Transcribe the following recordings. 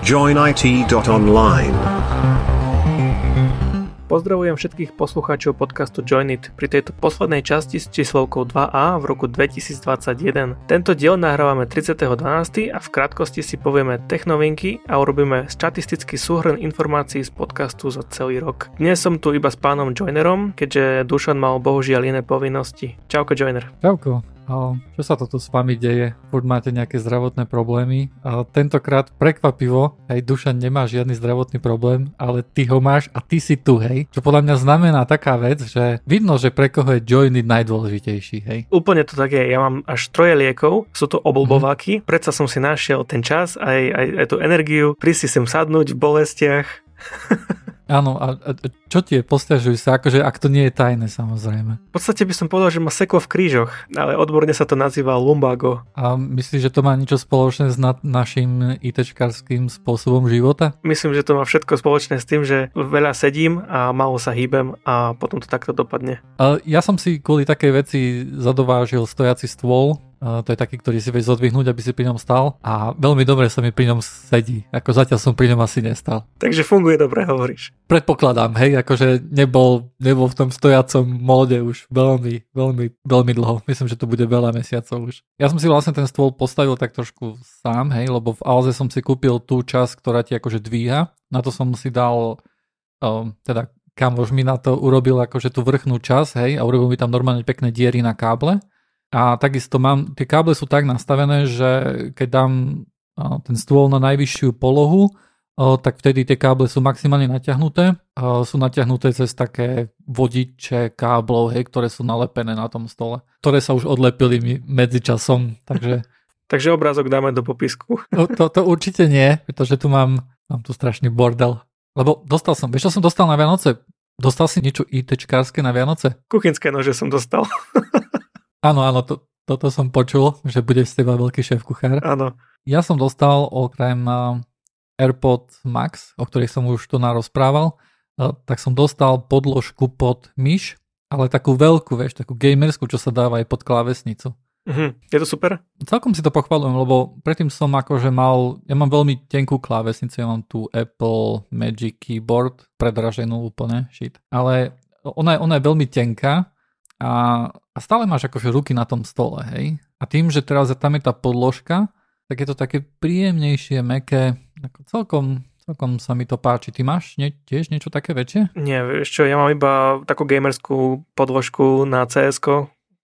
joinit.online. Pozdravujem všetkých poslucháčov podcastu Join It pri tejto poslednej časti s číslovkou 2A v roku 2021. Tento diel nahrávame 30.12. a v krátkosti si povieme technovinky a urobíme statistický súhrn informácií z podcastu za celý rok. Dnes som tu iba s pánom Joinerom, keďže Dušan mal bohužiaľ iné povinnosti. Čauko Joiner. Čauko. Čo sa toto s vami deje? Furt máte nejaké zdravotné problémy. Tentokrát prekvapivo, hej, Dušan nemá žiadny zdravotný problém, ale ty ho máš a ty si tu, hej. Čo podľa mňa znamená taká vec, že vidno, že pre koho je joiny najdôležitejší, hej. Úplne to tak je. Ja mám až troje liekov, sú to oblbováky, mm-hmm. predsa som si našiel ten čas, aj, aj, aj tú energiu, prísť si sem sadnúť v bolestiach. Áno, a, a čo tie postiažujú sa, akože ak to nie je tajné samozrejme. V podstate by som povedal, že má seklo v krížoch, ale odborne sa to nazýva lumbago. A myslíš, že to má niečo spoločné s na, našim ITčkarským spôsobom života? Myslím, že to má všetko spoločné s tým, že veľa sedím a málo sa hýbem a potom to takto dopadne. A ja som si kvôli takej veci zadovážil stojaci stôl, Uh, to je taký, ktorý si vieš zodvihnúť, aby si pri ňom stal a veľmi dobre sa mi pri ňom sedí. Ako zatiaľ som pri ňom asi nestal. Takže funguje dobre, hovoríš. Predpokladám, hej, akože nebol, nebol v tom stojacom móde už veľmi, veľmi, veľmi dlho. Myslím, že to bude veľa mesiacov už. Ja som si vlastne ten stôl postavil tak trošku sám, hej, lebo v Alze som si kúpil tú časť, ktorá ti akože dvíha. Na to som si dal, um, teda kamož mi na to urobil akože tú vrchnú časť, hej, a urobil mi tam normálne pekné diery na káble a takisto mám, tie káble sú tak nastavené, že keď dám ten stôl na najvyššiu polohu, tak vtedy tie káble sú maximálne natiahnuté. Sú natiahnuté cez také vodiče káblov, hej, ktoré sú nalepené na tom stole, ktoré sa už odlepili medzi časom, takže... takže obrázok dáme do popisku. No, to, to určite nie, pretože tu mám, mám tu strašný bordel. Lebo dostal som, vieš čo som dostal na Vianoce? Dostal si niečo ITčkárske na Vianoce? Kuchynské nože som dostal. Áno, áno, to, toto som počul, že bude z teba veľký šéf kuchár. Áno. Ja som dostal okrem AirPod Max, o ktorých som už tu narozprával, tak som dostal podložku pod myš, ale takú veľkú, vieš, takú gamerskú, čo sa dáva aj pod klávesnicu. Uh-huh. Je to super? Celkom si to pochvalujem, lebo predtým som akože mal, ja mám veľmi tenkú klávesnicu, ja mám tu Apple Magic Keyboard, predraženú úplne, shit. Ale ona je, ona je veľmi tenká a, a stále máš akože ruky na tom stole, hej. A tým, že teraz tam je tá podložka, tak je to také príjemnejšie, meké, ako celkom, celkom sa mi to páči. Ty máš nie, tiež niečo také väčšie? Nie, vieš čo, ja mám iba takú gamerskú podložku na cs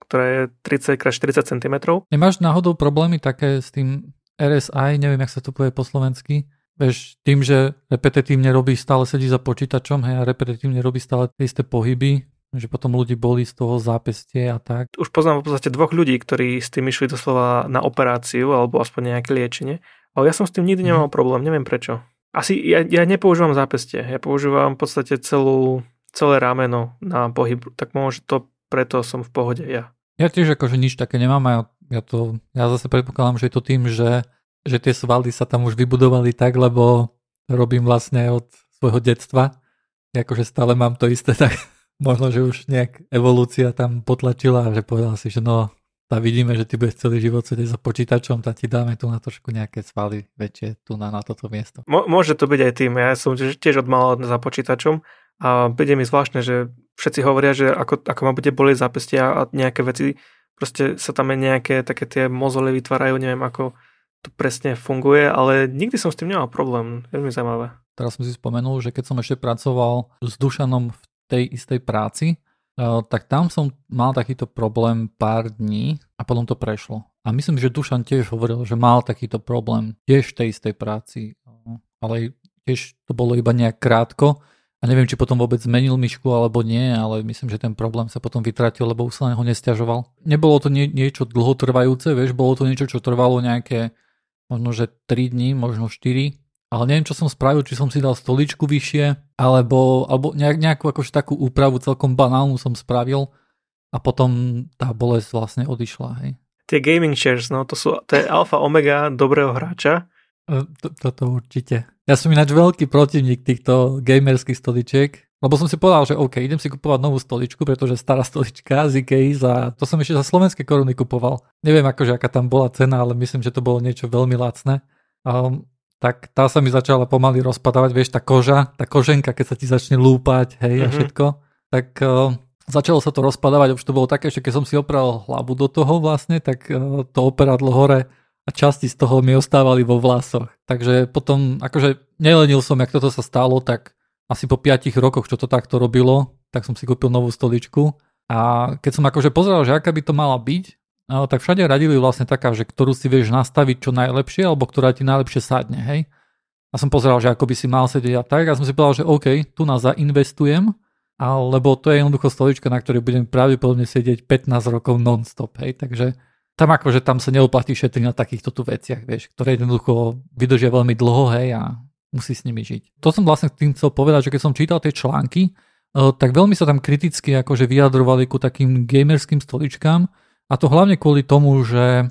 ktorá je 30x40 cm. Nemáš náhodou problémy také s tým RSI, neviem, jak sa to povie po slovensky, Vieš, tým, že repetitívne robí, stále sedí za počítačom hej, a repetitívne robí stále tie isté pohyby, že potom ľudí boli z toho zápestie a tak. Už poznám v podstate dvoch ľudí, ktorí s tým išli doslova na operáciu alebo aspoň nejaké liečenie, ale ja som s tým nikdy mhm. nemal problém, neviem prečo. Asi ja, ja nepoužívam zápestie, ja používam v podstate celú, celé rameno na pohyb, tak možno to preto som v pohode ja. Ja tiež akože nič také nemám a ja, ja, to, ja zase predpokladám, že je to tým, že, že tie svaly sa tam už vybudovali tak, lebo robím vlastne od svojho detstva. Akože stále mám to isté, tak možno, že už nejak evolúcia tam potlačila a že povedal si, že no, tá vidíme, že ty budeš celý život sedieť za počítačom, tak ti dáme tu na trošku nejaké svaly väčšie tu na, na toto miesto. môže to byť aj tým, ja som tiež od mala za počítačom a bude mi zvláštne, že všetci hovoria, že ako, ako ma bude bolieť zápestia a nejaké veci, proste sa tam aj nejaké také tie mozoly vytvárajú, neviem ako to presne funguje, ale nikdy som s tým nemal problém, veľmi zaujímavé. Teraz som si spomenul, že keď som ešte pracoval s Dušanom v tej istej práci, eh, tak tam som mal takýto problém pár dní a potom to prešlo. A myslím, že Dušan tiež hovoril, že mal takýto problém tiež v tej istej práci, eh, ale tiež to bolo iba nejak krátko a neviem, či potom vôbec zmenil myšku alebo nie, ale myslím, že ten problém sa potom vytratil, lebo už sa na ho nestiažoval. Nebolo to nie, niečo dlhotrvajúce, vieš, bolo to niečo, čo trvalo nejaké možno, že 3 dní, možno 4 ale neviem, čo som spravil, či som si dal stoličku vyššie, alebo, alebo nejak, nejakú akože takú úpravu celkom banálnu som spravil a potom tá bolesť vlastne odišla. Hej. Tie gaming chairs, no to, sú, to je alfa omega dobrého hráča. E, toto určite. Ja som ináč veľký protivník týchto gamerských stoličiek, lebo som si povedal, že OK, idem si kupovať novú stoličku, pretože stará stolička z Ikei za, to som ešte za slovenské koruny kupoval. Neviem akože aká tam bola cena, ale myslím, že to bolo niečo veľmi lacné. Um, tak tá sa mi začala pomaly rozpadávať, vieš, tá koža, tá koženka, keď sa ti začne lúpať, hej, mm-hmm. a mhm. všetko, tak uh, začalo sa to rozpadávať, už to bolo také, že keď som si opral hlavu do toho vlastne, tak uh, to operadlo hore a časti z toho mi ostávali vo vlasoch. Takže potom, akože nelenil som, jak toto sa stalo, tak asi po 5 rokoch, čo to takto robilo, tak som si kúpil novú stoličku a keď som akože pozeral, že aká by to mala byť, no, tak všade radili vlastne taká, že ktorú si vieš nastaviť čo najlepšie, alebo ktorá ti najlepšie sadne, hej. A som pozeral, že ako by si mal sedieť a tak a som si povedal, že OK, tu nás zainvestujem, lebo to je jednoducho stolička, na ktorej budem pravdepodobne sedieť 15 rokov non-stop, hej, takže tam akože tam sa neoplatí šetriť na takýchto tu veciach, vieš, ktoré jednoducho vydržia veľmi dlho, hej, a musí s nimi žiť. To som vlastne tým chcel povedať, že keď som čítal tie články, tak veľmi sa tam kriticky akože vyjadrovali ku takým gamerským stoličkám a to hlavne kvôli tomu, že,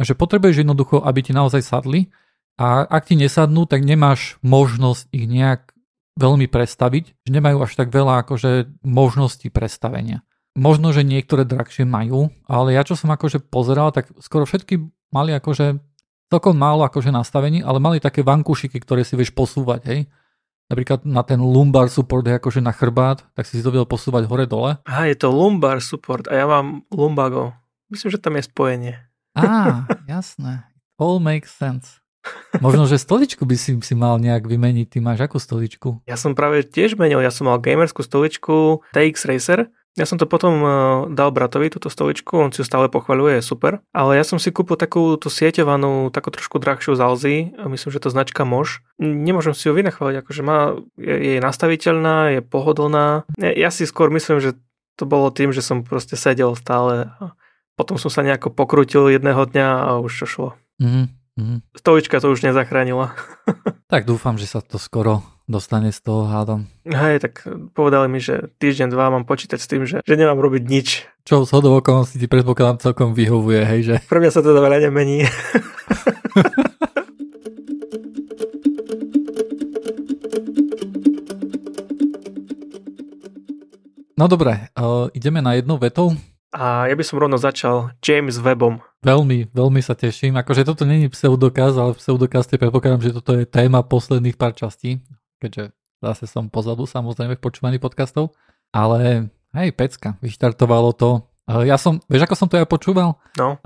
že potrebuješ jednoducho, aby ti naozaj sadli a ak ti nesadnú, tak nemáš možnosť ich nejak veľmi prestaviť, že nemajú až tak veľa akože možností prestavenia. Možno, že niektoré drahšie majú, ale ja čo som akože pozeral, tak skoro všetky mali akože celkom málo akože nastavení, ale mali také vankušiky, ktoré si vieš posúvať, hej napríklad na ten lumbar support, akože na chrbát, tak si si to vedel posúvať hore-dole. Aha, je to lumbar support a ja mám lumbago. Myslím, že tam je spojenie. Á, jasné. All makes sense. Možno, že stoličku by si, si mal nejak vymeniť. Ty máš akú stoličku? Ja som práve tiež menil. Ja som mal gamerskú stoličku TX Racer ja som to potom uh, dal bratovi, túto stoličku, on si ju stále pochvaľuje, je super. Ale ja som si kúpil takú tú sieťovanú, takú trošku drahšiu z Alzy, myslím, že to značka Mož. Nemôžem si ju vynachváliť, akože má, je, je nastaviteľná, je pohodlná. Ja, ja si skôr myslím, že to bolo tým, že som proste sedel stále a potom som sa nejako pokrútil jedného dňa a už to šlo. Mm-hmm. Stolička to už nezachránila. tak dúfam, že sa to skoro dostane z toho hádam. Hej, tak povedali mi, že týždeň, dva mám počítať s tým, že, že nemám robiť nič. Čo z hodou okolností ti predpokladám celkom vyhovuje, hej, že? Pre mňa sa to veľa nemení. no dobre, uh, ideme na jednu vetou. A ja by som rovno začal James Webom. Veľmi, veľmi sa teším. Akože toto není pseudokaz, ale pseudokaz je predpokladám, že toto je téma posledných pár častí keďže zase som pozadu samozrejme v počúvaní podcastov, ale hej, pecka, vyštartovalo to. Ja som, vieš ako som to ja počúval? No.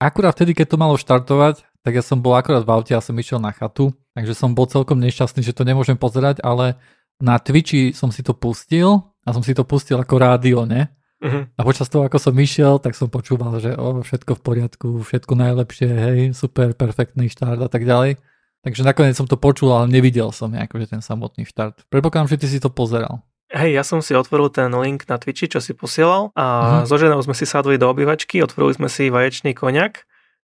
Akurát vtedy, keď to malo štartovať, tak ja som bol akurát v aute a som išiel na chatu, takže som bol celkom nešťastný, že to nemôžem pozerať, ale na Twitchi som si to pustil a som si to pustil ako rádio, ne? Uh-huh. A počas toho, ako som išiel, tak som počúval, že o, všetko v poriadku, všetko najlepšie, hej, super, perfektný štart a tak ďalej. Takže nakoniec som to počul, ale nevidel som akože ten samotný štart. Predpokladám, že ty si to pozeral. Hej, ja som si otvoril ten link na Twitchi, čo si posielal a uh-huh. so ženou sme si sadli do obývačky, otvorili sme si vaječný koniak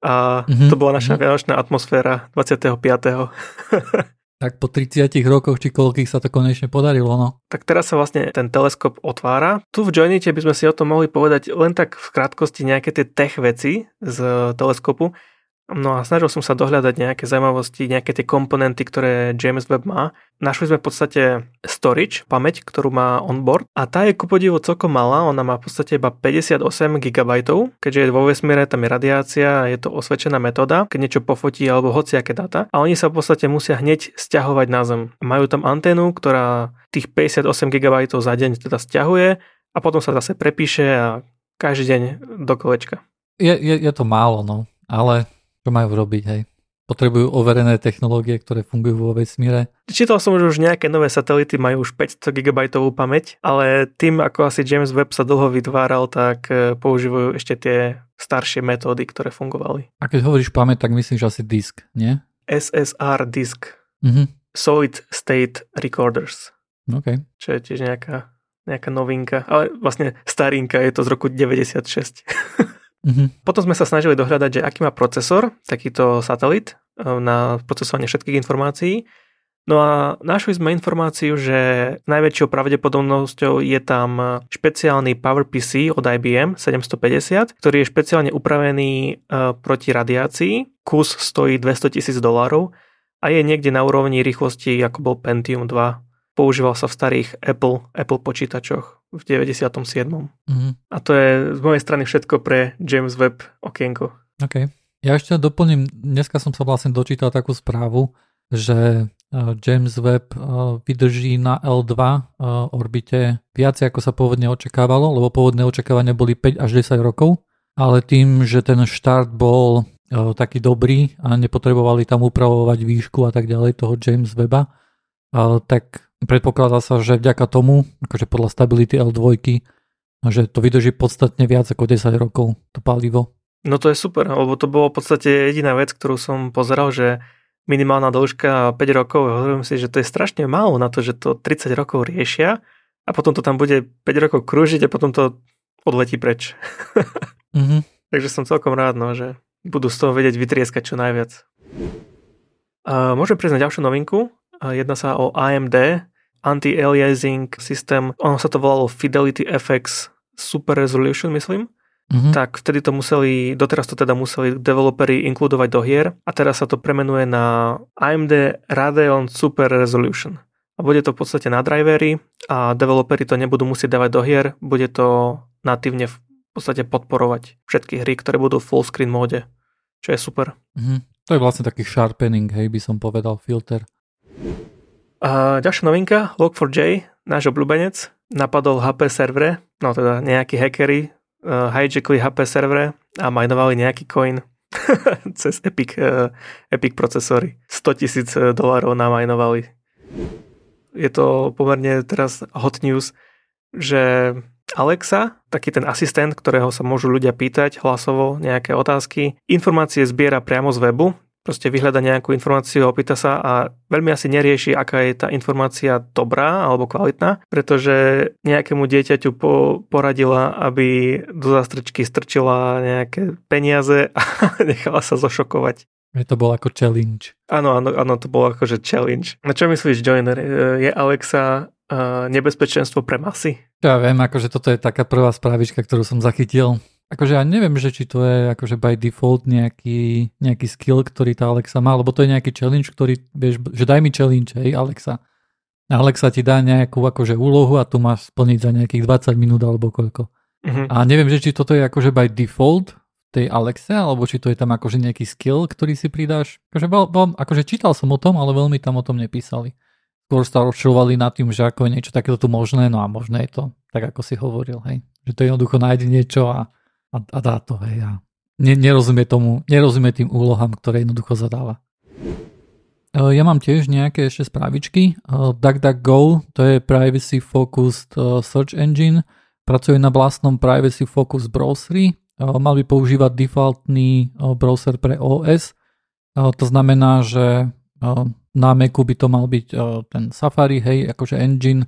a uh-huh. to bola naša uh-huh. vianočná atmosféra 25. tak po 30 rokoch, či koľkých sa to konečne podarilo, no. Tak teraz sa vlastne ten teleskop otvára. Tu v Joinite by sme si o tom mohli povedať len tak v krátkosti nejaké tie tech veci z teleskopu. No a snažil som sa dohľadať nejaké zaujímavosti, nejaké tie komponenty, ktoré James Webb má. Našli sme v podstate storage, pamäť, ktorú má onboard a tá je ku podivu celkom malá, ona má v podstate iba 58 GB, keďže je vo vesmíre, tam je radiácia je to osvedčená metóda, keď niečo pofotí alebo hociaké dáta a oni sa v podstate musia hneď stiahovať na Zem. Majú tam anténu, ktorá tých 58 GB za deň teda stiahuje a potom sa zase prepíše a každý deň do kolečka. Je, je, je to málo, no, ale čo majú robiť, hej? Potrebujú overené technológie, ktoré fungujú vo vesmíre. Čítal som, že už nejaké nové satelity majú už 500 GB pamäť, ale tým, ako asi James Webb sa dlho vytváral, tak e, používajú ešte tie staršie metódy, ktoré fungovali. A keď hovoríš pamäť, tak myslíš asi disk, nie? SSR disk. Mm-hmm. Solid State Recorders. Okay. Čo je tiež nejaká, nejaká novinka, ale vlastne starinka, je to z roku 96. Mm-hmm. Potom sme sa snažili dohľadať, že aký má procesor takýto satelit eh, na procesovanie všetkých informácií. No a našli sme informáciu, že najväčšou pravdepodobnosťou je tam špeciálny PowerPC od IBM 750, ktorý je špeciálne upravený eh, proti radiácii. Kus stojí 200 tisíc dolárov a je niekde na úrovni rýchlosti, ako bol Pentium 2 používal sa v starých Apple, Apple počítačoch v 97. Mm-hmm. A to je z mojej strany všetko pre James Webb okienko. OK. Ja ešte doplním, dneska som sa vlastne dočítal takú správu, že James Webb vydrží na L2 orbite viac ako sa pôvodne očakávalo, lebo pôvodné očakávania boli 5 až 10 rokov, ale tým, že ten štart bol taký dobrý a nepotrebovali tam upravovať výšku a tak ďalej toho James Webba, tak predpokladá sa, že vďaka tomu, akože podľa stability L2, že to vydrží podstatne viac ako 10 rokov, to palivo. No to je super, lebo to bolo v podstate jediná vec, ktorú som pozeral, že minimálna dĺžka 5 rokov. Hovorím si, že to je strašne málo na to, že to 30 rokov riešia a potom to tam bude 5 rokov krúžiť a potom to odletí preč. mm-hmm. Takže som celkom rád, no, že budú z toho vedieť vytrieskať čo najviac. A môžem na ďalšiu novinku. Jedná sa o AMD Anti-Aliasing System. Ono sa to volalo Fidelity FX Super Resolution, myslím mm-hmm. tak vtedy to museli, doteraz to teda museli developeri inkludovať do hier a teraz sa to premenuje na AMD Radeon Super Resolution. A bude to v podstate na drivery a developeri to nebudú musieť dávať do hier, bude to natívne v podstate podporovať všetky hry, ktoré budú v full screen móde, čo je super. Mm-hmm. To je vlastne taký sharpening, hej, by som povedal, filter. A ďalšia novinka, Log4j, náš obľúbenec, napadol HP servere, no teda nejakí hackery uh, hijackli HP servere a minovali nejaký coin cez Epic, uh, Epic procesory. 100 tisíc eh, dolárov namajnovali. Je to pomerne teraz hot news, že Alexa, taký ten asistent, ktorého sa môžu ľudia pýtať hlasovo nejaké otázky, informácie zbiera priamo z webu, proste vyhľada nejakú informáciu, opýta sa a veľmi asi nerieši, aká je tá informácia dobrá alebo kvalitná, pretože nejakému dieťaťu po, poradila, aby do zástrčky strčila nejaké peniaze a nechala sa zošokovať. Je to bol ako challenge. Áno, áno, áno, to bolo akože challenge. Na čo myslíš, Joiner? Je Alexa uh, nebezpečenstvo pre masy? Ja viem, akože toto je taká prvá správička, ktorú som zachytil. Akože ja neviem, že či to je akože by default nejaký, nejaký skill, ktorý tá Alexa má, lebo to je nejaký challenge, ktorý, vieš, že daj mi challenge, hej, Alexa. Alexa ti dá nejakú akože úlohu a tu máš splniť za nejakých 20 minút alebo koľko. Uh-huh. A neviem, že či toto je akože by default tej Alexe, alebo či to je tam akože nejaký skill, ktorý si pridáš. Akože, veľ, veľ, akože čítal som o tom, ale veľmi tam o tom nepísali. Skôr sa rozčulovali nad tým, že ako je niečo takéto tu možné, no a možné je to, tak ako si hovoril, hej. Že to jednoducho nájde niečo a a, a dá to, hej. A ne, nerozumie tomu, nerozumie tým úlohám, ktoré jednoducho zadáva. E, ja mám tiež nejaké ešte správičky. E, DuckDuckGo, to je Privacy Focused e, Search Engine, pracuje na vlastnom Privacy Focused browseri, mal by používať defaultný browser pre OS, to znamená, že na Macu by to mal byť ten Safari, hej, akože engine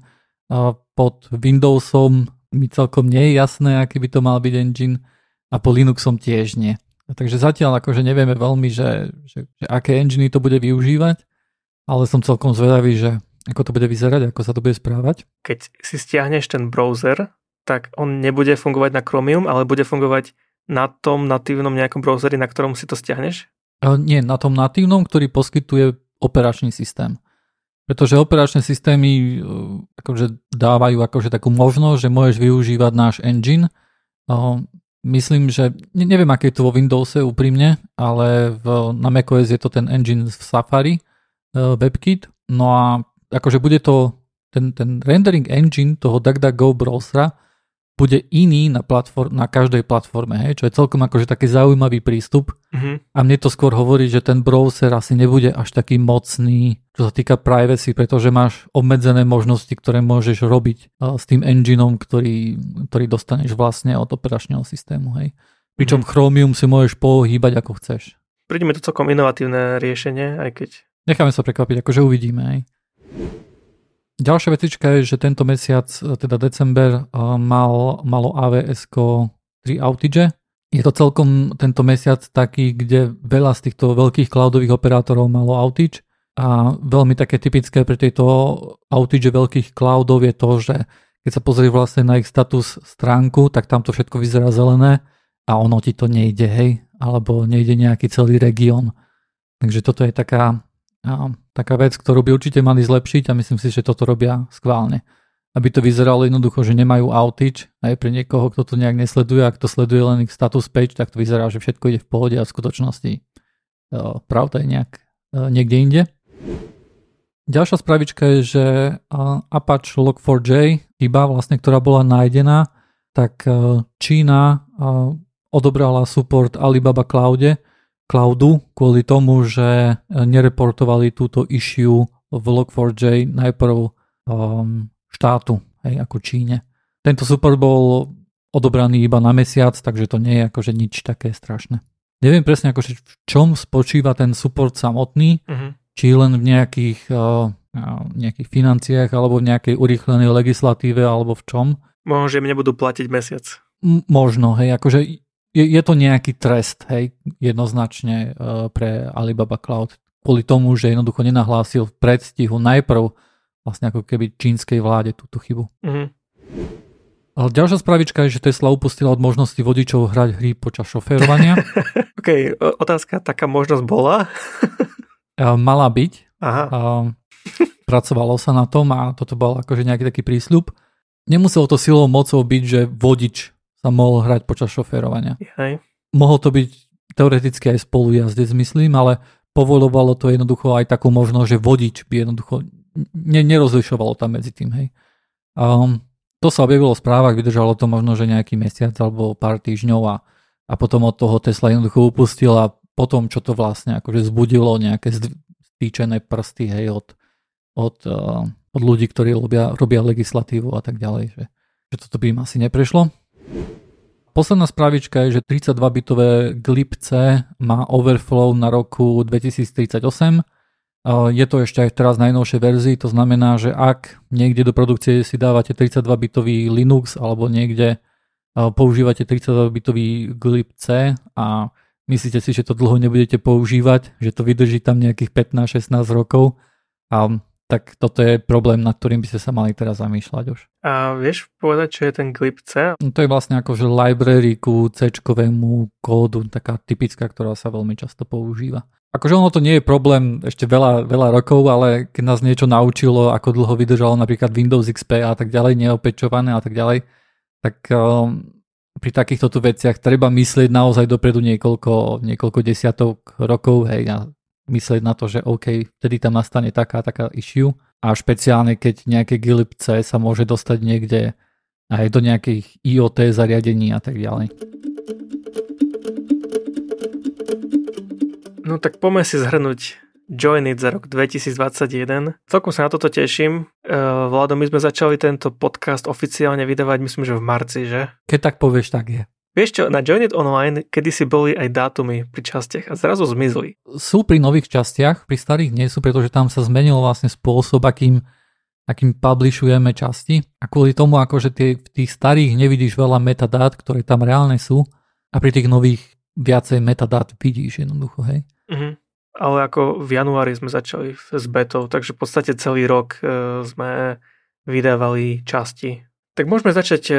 pod Windowsom mi celkom nie je jasné, aký by to mal byť engine a po Linuxom tiež nie. Takže zatiaľ akože nevieme veľmi, že, že, že aké enginy to bude využívať, ale som celkom zvedavý, že ako to bude vyzerať, ako sa to bude správať. Keď si stiahneš ten browser, tak on nebude fungovať na Chromium, ale bude fungovať na tom natívnom nejakom browseri, na ktorom si to stiahneš? Nie, na tom natívnom, ktorý poskytuje operačný systém. Pretože operačné systémy akože dávajú akože takú možnosť, že môžeš využívať náš engine Myslím, že neviem, aké je to vo Windowse úprimne, ale v, na macOS je to ten engine v Safari, uh, WebKit. No a akože bude to ten, ten rendering engine toho DuckDuckGo browsera bude iný na, platform, na každej platforme, hej, čo je celkom akože taký zaujímavý prístup. Mm-hmm. A mne to skôr hovorí, že ten browser asi nebude až taký mocný, čo sa týka privacy, pretože máš obmedzené možnosti, ktoré môžeš robiť s tým engineom, ktorý, ktorý dostaneš vlastne od operačného systému. Hej. Pričom mm-hmm. Chromium si môžeš pohýbať ako chceš. Príde mi to celkom inovatívne riešenie, aj keď... Necháme sa prekvapiť, akože uvidíme. Hej. Ďalšia vecička je, že tento mesiac, teda december, e, mal, malo AWS 3 outage. Je to celkom tento mesiac taký, kde veľa z týchto veľkých cloudových operátorov malo outage a veľmi také typické pre tieto outage veľkých cloudov je to, že keď sa pozrieš vlastne na ich status stránku, tak tam to všetko vyzerá zelené a ono ti to nejde, hej, alebo nejde nejaký celý región. Takže toto je taká a taká vec, ktorú by určite mali zlepšiť a myslím si, že toto robia skválne. Aby to vyzeralo jednoducho, že nemajú outage aj pre niekoho, kto to nejak nesleduje, ak to sleduje len ich status page, tak to vyzerá, že všetko ide v pohode a v skutočnosti pravda je nejak niekde inde. Ďalšia spravička je, že Apache Log4j, chyba vlastne, ktorá bola nájdená, tak e, Čína e, odobrala support Alibaba Cloude, Cloudu kvôli tomu, že e, nereportovali túto issue v Log4j najprv um, štátu, hej, ako Číne. Tento support bol odobraný iba na mesiac, takže to nie je akože nič také strašné. Neviem presne akože v čom spočíva ten support samotný, uh-huh či len v nejakých, uh, nejakých financiách alebo v nejakej urýchlenej legislatíve alebo v čom. Možno, že im nebudú platiť mesiac. M- možno, hej, akože je, je to nejaký trest, hej, jednoznačne uh, pre Alibaba Cloud. Kvôli tomu, že jednoducho nenahlásil v predstihu najprv vlastne ako keby čínskej vláde túto chybu. Mm-hmm. Ale ďalšia spravička je, že Tesla upustila od možnosti vodičov hrať hry počas šoférovania. OK, otázka, taká možnosť bola? mala byť. Aha. Pracovalo sa na tom a toto bol akože nejaký taký prísľub. Nemuselo to silou mocou byť, že vodič sa mohol hrať počas šoférovania. Hej. Mohol to byť teoreticky aj spolujazdec, myslím, ale povolovalo to jednoducho aj takú možnosť, že vodič by jednoducho ne, nerozlišovalo tam medzi tým. Hej. Um, to sa objavilo v správach, vydržalo to možno, že nejaký mesiac alebo pár týždňov a, a potom od toho Tesla jednoducho upustil a po tom, čo to vlastne akože zbudilo nejaké stýčené prsty hej, od, od, uh, od ľudí, ktorí robia, robia legislatívu a tak ďalej, že, že toto by im asi neprešlo. Posledná správička je, že 32-bitové glipce má overflow na roku 2038. Je to ešte aj teraz najnovšej verzii, to znamená, že ak niekde do produkcie si dávate 32-bitový Linux alebo niekde používate 32-bitový glibc a myslíte si, že to dlho nebudete používať, že to vydrží tam nejakých 15-16 rokov a tak toto je problém, nad ktorým by ste sa mali teraz zamýšľať už. A vieš povedať, čo je ten glib C? No to je vlastne ako že library ku c kódu, taká typická, ktorá sa veľmi často používa. Akože ono to nie je problém ešte veľa, veľa rokov, ale keď nás niečo naučilo, ako dlho vydržalo napríklad Windows XP a tak ďalej, neopečované a tak ďalej, tak um, pri takýchto tu veciach treba myslieť naozaj dopredu niekoľko, niekoľko desiatok rokov hej, a myslieť na to, že OK, vtedy tam nastane taká taká issue a špeciálne keď nejaké glibce sa môže dostať niekde aj do nejakých IoT zariadení a tak ďalej. No tak poďme si zhrnúť Join It za rok 2021. Celkom sa na toto teším. E, Vlado, my sme začali tento podcast oficiálne vydávať, myslím, že v marci, že? Keď tak povieš, tak je. Vieš čo, na Join It Online kedysi boli aj dátumy pri častiach a zrazu zmizli. Sú pri nových častiach, pri starých nie sú, pretože tam sa zmenil vlastne spôsob, akým, akým publishujeme časti a kvôli tomu, akože tie, v tých starých nevidíš veľa metadát, ktoré tam reálne sú a pri tých nových viacej metadát vidíš jednoducho, hej. Uh-huh ale ako v januári sme začali s betou, takže v podstate celý rok e, sme vydávali časti. Tak môžeme začať e,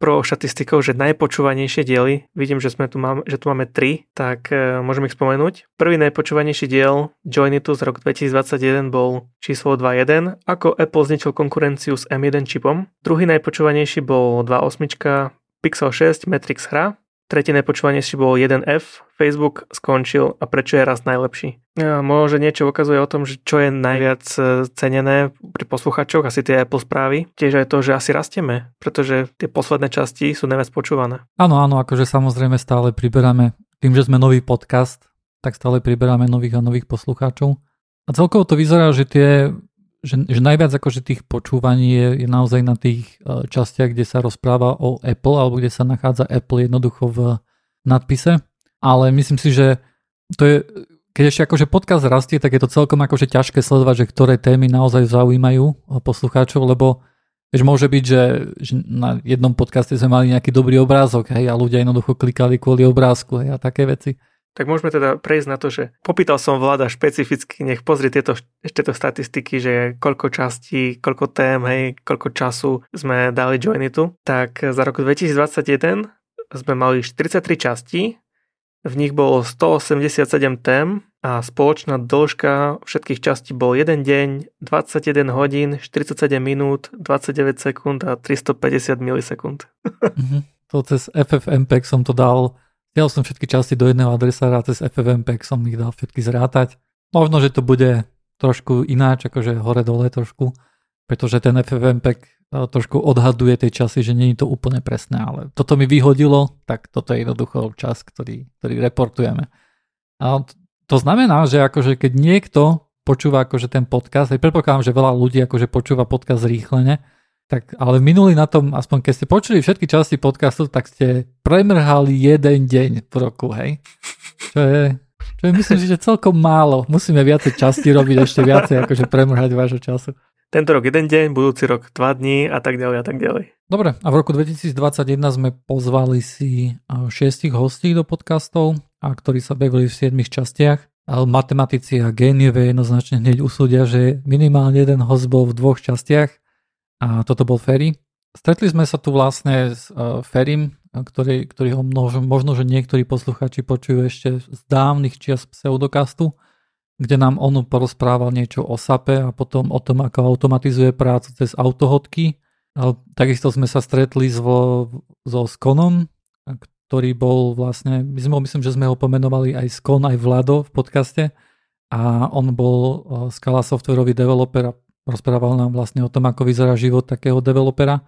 pro štatistikou, že najpočúvanejšie diely, vidím, že, sme tu máme, že tu máme tri, tak e, môžeme ich spomenúť. Prvý najpočúvanejší diel Joinitu z roku 2021 bol číslo 2.1, ako Apple zničil konkurenciu s M1 čipom. Druhý najpočúvanejší bol 2.8 Pixel 6 Matrix hra. Tretí najpočúvanejší bol 1F, Facebook skončil a prečo je raz najlepší. Možno niečo ukazuje o tom, že čo je najviac e, cenené pri posluchačoch, asi tie Apple správy. Tiež aj to, že asi rastieme, pretože tie posledné časti sú najviac počúvané. Áno, áno, akože samozrejme stále priberáme, tým, že sme nový podcast, tak stále priberáme nových a nových poslucháčov. A celkovo to vyzerá, že tie že, že najviac akože tých počúvaní je, je naozaj na tých uh, častiach, kde sa rozpráva o Apple alebo kde sa nachádza Apple jednoducho v nadpise. Ale myslím si, že to je, keď ešte akože podcast rastie, tak je to celkom akože ťažké sledovať, že ktoré témy naozaj zaujímajú e, poslucháčov, lebo Vieš, môže byť, že, že na jednom podcaste sme mali nejaký dobrý obrázok hej, a ľudia jednoducho klikali kvôli obrázku hej, a také veci. Tak môžeme teda prejsť na to, že popýtal som vláda špecificky, nech pozrie tieto, ešte to statistiky, že koľko častí, koľko tém, hej, koľko času sme dali Joinitu. Tak za rok 2021 sme mali 43 častí, v nich bolo 187 tém a spoločná dĺžka všetkých častí bol 1 deň, 21 hodín, 47 minút, 29 sekúnd a 350 milisekúnd. Mm-hmm. To cez FFmpeg som to dal Dal som všetky časti do jedného adresára cez FFmpeg som ich dal všetky zrátať. Možno, že to bude trošku ináč, akože hore-dole trošku, pretože ten FFmpeg e, trošku odhaduje tie časy, že je to úplne presné, ale toto mi vyhodilo, tak toto je jednoducho čas, ktorý, ktorý reportujeme. A to znamená, že akože keď niekto počúva akože ten podcast, aj predpokladám, že veľa ľudí akože počúva podcast zrýchlene, tak ale minulý na tom, aspoň keď ste počuli všetky časti podcastu, tak ste premrhali jeden deň v roku, hej? Čo je, čo je myslím že celkom málo. Musíme viacej časti robiť, ešte viacej akože premrhať vášho času. Tento rok jeden deň, budúci rok dva dní a tak ďalej a tak ďalej. Dobre, a v roku 2021 sme pozvali si šiestich hostí do podcastov, a ktorí sa bavili v siedmich častiach. Matematici a géniové jednoznačne hneď usúdia, že minimálne jeden host bol v dvoch častiach a toto bol Ferry. Stretli sme sa tu vlastne s uh, Ferim, ktorý, ktorý ho možno, možno, že niektorí posluchači počujú ešte z dávnych čias pseudokastu, kde nám on porozprával niečo o SAPE a potom o tom, ako automatizuje prácu cez autohodky. Takisto sme sa stretli so, so Skonom, ktorý bol vlastne, my sme, myslím, že sme ho pomenovali aj Skon, aj Vlado v podcaste a on bol uh, Scala softwarový developer a Rozprával nám vlastne o tom, ako vyzerá život takého developera.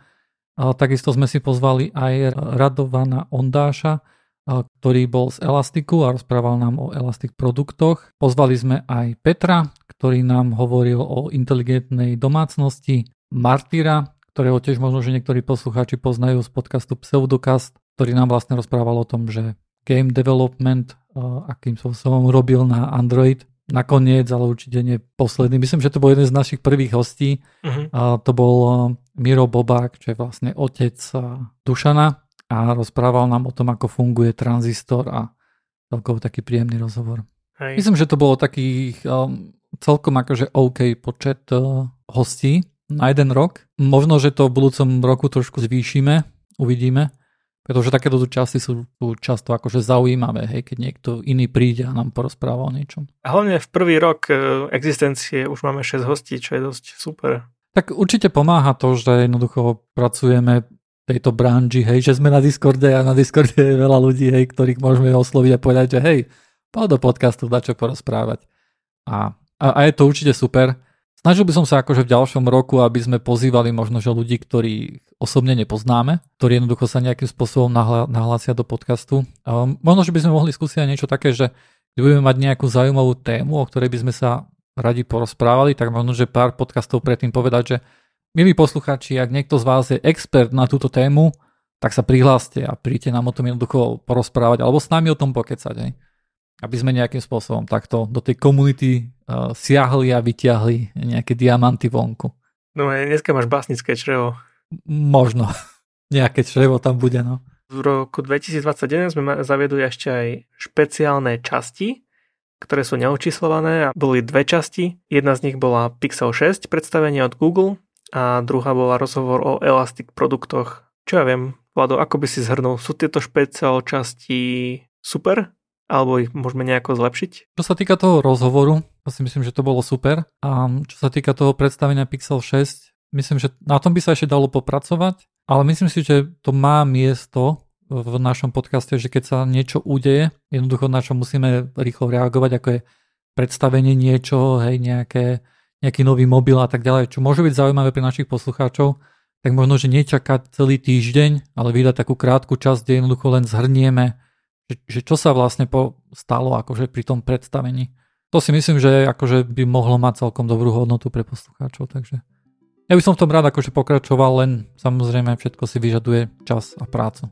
A takisto sme si pozvali aj Radovana Ondáša, ktorý bol z Elastiku a rozprával nám o Elastic produktoch. Pozvali sme aj Petra, ktorý nám hovoril o inteligentnej domácnosti, Martyra, ktorého tiež možno, že niektorí poslucháči poznajú z podcastu Pseudocast, ktorý nám vlastne rozprával o tom, že game development, akým som robil na Android, nakoniec, ale určite nie posledný. Myslím, že to bol jeden z našich prvých hostí. Uh-huh. A to bol eh, Miro Bobák, čo je vlastne otec eh, Dušana a rozprával nám o tom, ako funguje tranzistor a celkovo taký príjemný rozhovor. Hej. Myslím, že to bolo takých um, celkom akože OK počet uh, hostí na jeden rok. Možno, že to v budúcom roku trošku zvýšime, uvidíme. Pretože takéto časti sú tu často akože zaujímavé, hej, keď niekto iný príde a nám porozpráva o niečom. A hlavne v prvý rok e, existencie už máme 6 hostí, čo je dosť super. Tak určite pomáha to, že jednoducho pracujeme tejto branži, hej, že sme na Discorde a na Discorde je veľa ľudí, hej, ktorých môžeme osloviť a povedať, že hej, poď do podcastu, dá čo porozprávať. A, a, a je to určite super. Snažil by som sa akože v ďalšom roku, aby sme pozývali možno, že ľudí, ktorí osobne nepoznáme, ktorí jednoducho sa nejakým spôsobom nahlásia do podcastu. A možno, že by sme mohli skúsiť aj niečo také, že keď budeme mať nejakú zaujímavú tému, o ktorej by sme sa radi porozprávali, tak možno, že pár podcastov predtým povedať, že milí posluchači, ak niekto z vás je expert na túto tému, tak sa prihláste a príďte nám o tom jednoducho porozprávať alebo s nami o tom pokecať. Hej aby sme nejakým spôsobom takto do tej komunity uh, siahli a vyťahli nejaké diamanty vonku. No dneska máš básnické črevo. Možno. Nejaké črevo tam bude, no. V roku 2021 sme zaviedli ešte aj špeciálne časti, ktoré sú neočíslované a boli dve časti. Jedna z nich bola Pixel 6 predstavenie od Google a druhá bola rozhovor o Elastic produktoch. Čo ja viem, Vlado, ako by si zhrnul, sú tieto špeciál časti super? Alebo ich môžeme nejako zlepšiť? Čo sa týka toho rozhovoru, to si myslím, že to bolo super. A čo sa týka toho predstavenia Pixel 6, myslím, že na tom by sa ešte dalo popracovať, ale myslím si, že to má miesto v našom podcaste, že keď sa niečo udeje, jednoducho na čo musíme rýchlo reagovať, ako je predstavenie niečo, hej, nejaké, nejaký nový mobil a tak ďalej, čo môže byť zaujímavé pre našich poslucháčov, tak možno, že nečakať celý týždeň, ale vydať takú krátku časť, kde jednoducho len zhrnieme že, že čo sa vlastne po, stalo akože pri tom predstavení. To si myslím, že akože by mohlo mať celkom dobrú hodnotu pre poslucháčov, takže ja by som v tom rád akože pokračoval, len samozrejme všetko si vyžaduje čas a prácu.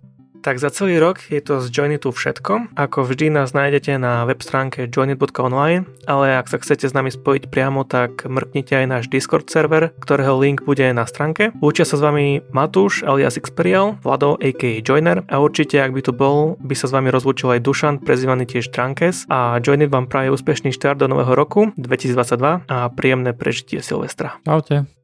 Tak za celý rok je to z Joinitu všetko. Ako vždy nás nájdete na web stránke joinit.online, ale ak sa chcete s nami spojiť priamo, tak mrknite aj náš Discord server, ktorého link bude na stránke. Učia sa s vami Matúš alias Xperial, Vlado aka Joiner a určite ak by tu bol, by sa s vami rozlúčil aj Dušan, prezývaný tiež Trankes a Joinit vám praje úspešný štart do nového roku 2022 a príjemné prežitie Silvestra. Čaute.